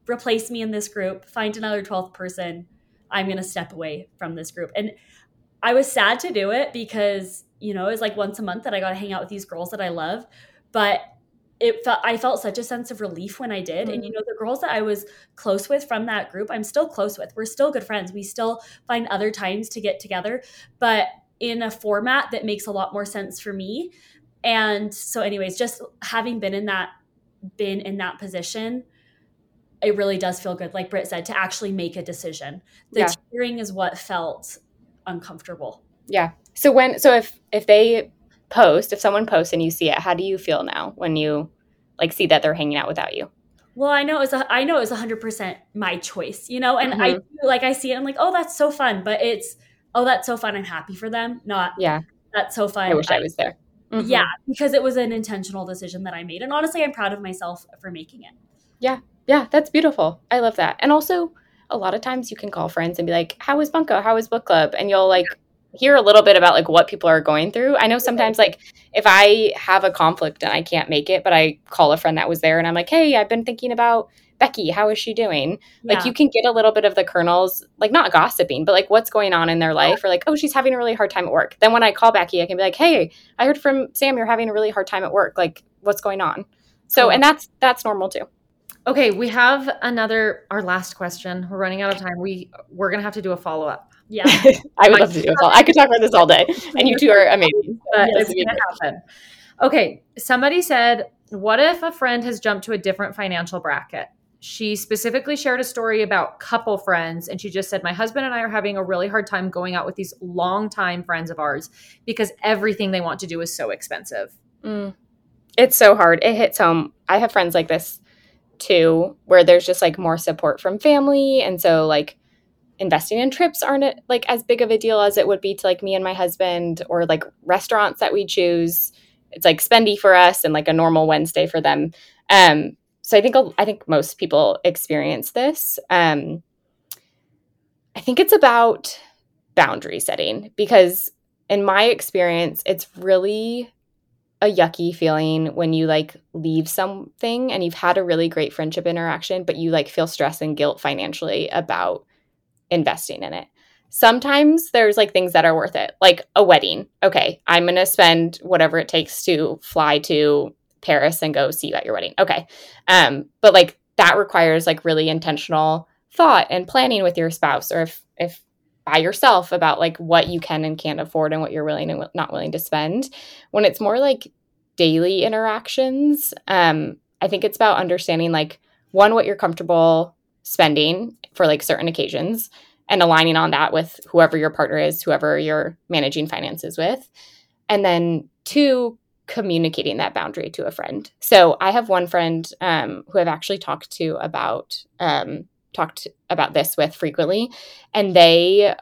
replace me in this group find another 12th person. I'm going to step away from this group. And i was sad to do it because you know it was like once a month that i got to hang out with these girls that i love. But it felt i felt such a sense of relief when i did. Mm-hmm. and you know the girls that i was close with from that group i'm still close with. We're still good friends. We still find other times to get together. But in a format that makes a lot more sense for me. And so, anyways, just having been in that been in that position, it really does feel good, like Britt said, to actually make a decision. The yeah. tearing is what felt uncomfortable. Yeah. So when so if if they post, if someone posts and you see it, how do you feel now when you like see that they're hanging out without you? Well, I know it was a, I know it was hundred percent my choice, you know, and mm-hmm. I like I see it, I'm like, oh, that's so fun, but it's oh, that's so fun. I'm happy for them. Not, yeah, that's so fun. I wish I, I was there. Mm-hmm. Yeah, because it was an intentional decision that I made. And honestly, I'm proud of myself for making it. Yeah. Yeah. That's beautiful. I love that. And also, a lot of times you can call friends and be like, How was Bunko? How was book club? And you'll like hear a little bit about like what people are going through. I know sometimes like if I have a conflict and I can't make it, but I call a friend that was there and I'm like, Hey, I've been thinking about Becky, how is she doing? Yeah. Like you can get a little bit of the kernels, like not gossiping, but like what's going on in their life, or like, oh, she's having a really hard time at work. Then when I call Becky, I can be like, hey, I heard from Sam you're having a really hard time at work. Like, what's going on? So, cool. and that's that's normal too. Okay, we have another our last question. We're running out of time. We we're gonna have to do a follow up. Yeah, I would love to do a follow. I could talk about this all day, and you two are amazing. But it's gonna happen. Okay, somebody said, "What if a friend has jumped to a different financial bracket?" She specifically shared a story about couple friends, and she just said, "My husband and I are having a really hard time going out with these longtime friends of ours because everything they want to do is so expensive." Mm. It's so hard. It hits home. I have friends like this too, where there's just like more support from family. And so, like, investing in trips aren't like as big of a deal as it would be to like me and my husband, or like restaurants that we choose. It's like spendy for us and like a normal Wednesday for them. Um, so I think I think most people experience this. Um, I think it's about boundary setting because in my experience, it's really a yucky feeling when you like leave something and you've had a really great friendship interaction, but you like feel stress and guilt financially about investing in it. Sometimes there's like things that are worth it, like a wedding. Okay, I'm going to spend whatever it takes to fly to Paris and go see you at your wedding. Okay. Um, but like that requires like really intentional thought and planning with your spouse or if if by yourself about like what you can and can't afford and what you're willing and not willing to spend. When it's more like daily interactions, um, I think it's about understanding like one what you're comfortable spending for like certain occasions and aligning on that with whoever your partner is, whoever you're managing finances with. And then two, communicating that boundary to a friend. So I have one friend um, who I've actually talked to about um, talked about this with frequently and they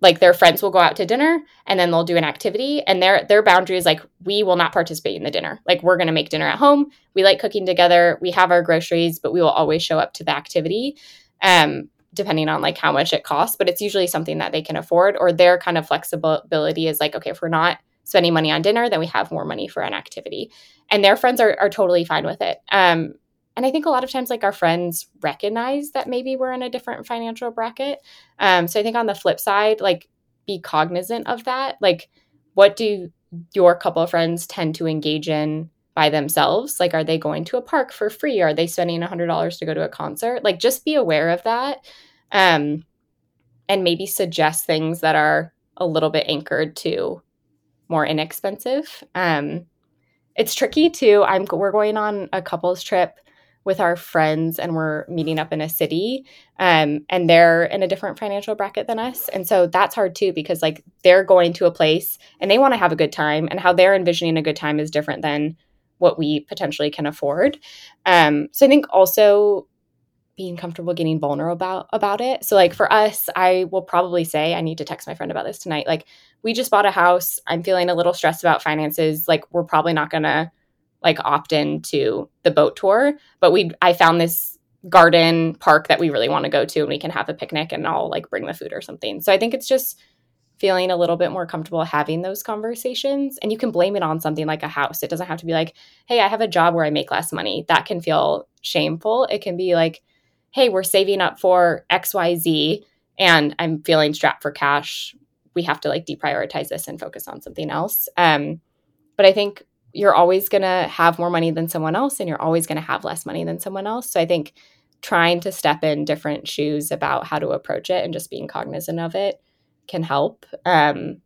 like their friends will go out to dinner and then they'll do an activity and their their boundary is like we will not participate in the dinner. Like we're going to make dinner at home. We like cooking together. We have our groceries but we will always show up to the activity um depending on like how much it costs but it's usually something that they can afford or their kind of flexibility is like okay if we're not spending money on dinner then we have more money for an activity and their friends are, are totally fine with it um and I think a lot of times, like our friends recognize that maybe we're in a different financial bracket. Um, so I think on the flip side, like be cognizant of that. Like, what do your couple of friends tend to engage in by themselves? Like, are they going to a park for free? Are they spending $100 to go to a concert? Like, just be aware of that. Um, and maybe suggest things that are a little bit anchored to more inexpensive. Um, it's tricky too. I'm we're going on a couples trip with our friends and we're meeting up in a city um, and they're in a different financial bracket than us and so that's hard too because like they're going to a place and they want to have a good time and how they're envisioning a good time is different than what we potentially can afford um, so i think also being comfortable getting vulnerable about about it so like for us i will probably say i need to text my friend about this tonight like we just bought a house i'm feeling a little stressed about finances like we're probably not gonna like opt in to the boat tour, but we I found this garden park that we really want to go to and we can have a picnic and I'll like bring the food or something. So I think it's just feeling a little bit more comfortable having those conversations and you can blame it on something like a house. It doesn't have to be like, "Hey, I have a job where I make less money." That can feel shameful. It can be like, "Hey, we're saving up for XYZ and I'm feeling strapped for cash. We have to like deprioritize this and focus on something else." Um but I think you're always going to have more money than someone else and you're always going to have less money than someone else. So I think trying to step in different shoes about how to approach it and just being cognizant of it can help. Um,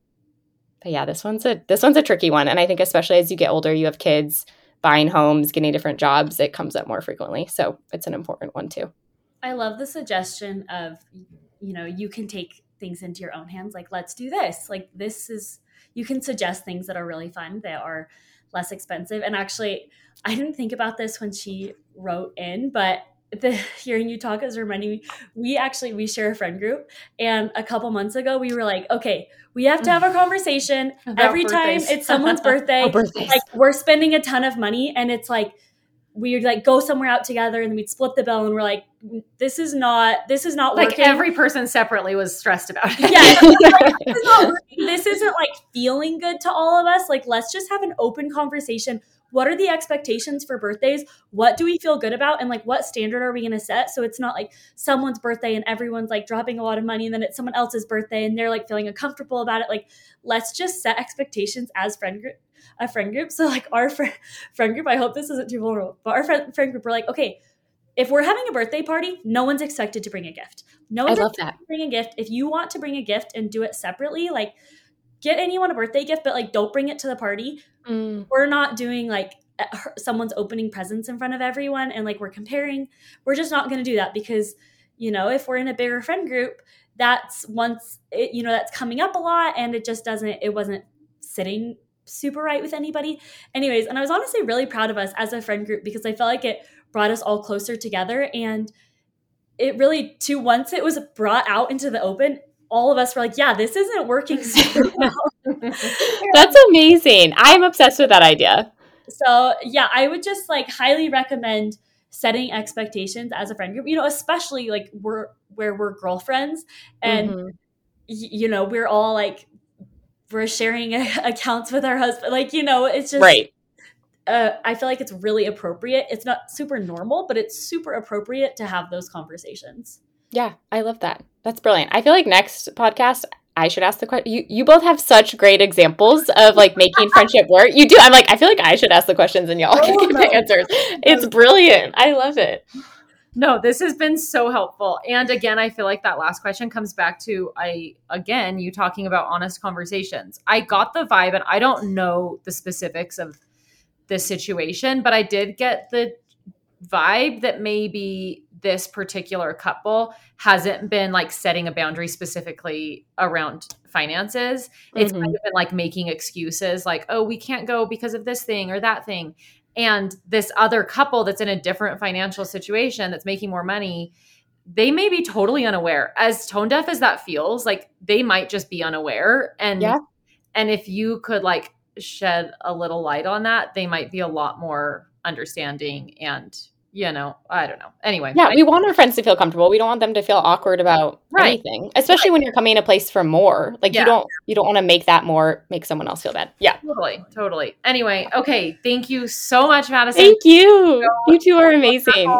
but yeah, this one's a this one's a tricky one, and I think especially as you get older, you have kids, buying homes, getting different jobs, it comes up more frequently. So it's an important one too. I love the suggestion of you know you can take things into your own hands. Like let's do this. Like this is you can suggest things that are really fun that are less expensive. And actually, I didn't think about this when she wrote in, but the hearing you talk is reminding me we actually we share a friend group and a couple months ago we were like okay we have to have a conversation every birthdays. time it's someone's birthday like we're spending a ton of money and it's like we'd like go somewhere out together and we'd split the bill and we're like this is not this is not like working. every person separately was stressed about it. Yeah like, this, is not working. this isn't like feeling good to all of us. Like let's just have an open conversation. What are the expectations for birthdays? What do we feel good about? And like what standard are we going to set? So it's not like someone's birthday and everyone's like dropping a lot of money and then it's someone else's birthday and they're like feeling uncomfortable about it. Like let's just set expectations as friend group a friend group so like our friend friend group i hope this isn't too vulnerable but our friend, friend group we're like okay if we're having a birthday party, no one's expected to bring a gift. No one's I love expected that. to bring a gift. If you want to bring a gift and do it separately, like get anyone a birthday gift, but like don't bring it to the party. Mm, We're not doing like someone's opening presents in front of everyone and like we're comparing. We're just not going to do that because you know if we're in a bigger friend group, that's once it, you know that's coming up a lot and it just doesn't. It wasn't sitting super right with anybody. Anyways, and I was honestly really proud of us as a friend group because I felt like it brought us all closer together and it really too once it was brought out into the open all of us were like yeah this isn't working super well That's amazing. I'm obsessed with that idea. so yeah i would just like highly recommend setting expectations as a friend group you know especially like we're where we're girlfriends and Mhm. y- you know we're all like we're sharing accounts with our husband like you know it's just right. uh, I feel like it's really appropriate. It's not super normal, but it's super appropriate to have those conversations. Yeah, I love that. That's brilliant. I feel like next podcast I should ask the question. You you both have such great examples of like making friendship work. You do. I'm like I feel like I should ask the questions and y'all can Oh, give the answers. It's brilliant. I love it. No, this has been so helpful. And again, I feel like that last question comes back to I again, you talking about honest conversations. I got the vibe and I don't know the specifics of this situation, but I did get the vibe that maybe this particular couple hasn't been like setting a boundary specifically around finances. It's Mhm. kind of been like making excuses like, oh, we can't go because of this thing or that thing. And this other couple that's in a different financial situation that's making more money, they may be totally unaware. As tone deaf as that feels, like they might just be unaware. And Yeah. and if you could like shed a little light on that, they might be a lot more understanding and you know, I don't know. Anyway, Yeah, I- we want our friends to feel comfortable. We don't want them to feel awkward about Right. anything, especially when you're coming to a place for more. Like Yeah. you don't you don't want to make that more make someone else feel bad. Yeah. totally, totally. Anyway, okay. Thank you so much, Madison. Thank you. You two are amazing.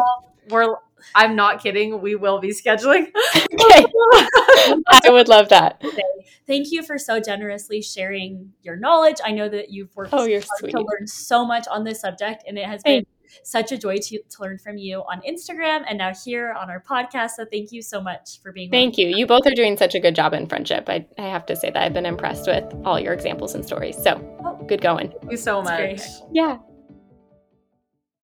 We're I'm not kidding. We will be scheduling. Okay. I would love that. Thank you for so generously sharing your knowledge. I know that you've worked Oh, you're hard sweet. to learn so much on this subject, and it has Thank- been such a joy to, to learn from you on Instagram and now here on our podcast. So thank you so much for being. Thank you. You both are doing such a good job in friendship. I, I have to say that I've been impressed with all your examples and stories. So oh. good going. Thank you so much. Yeah.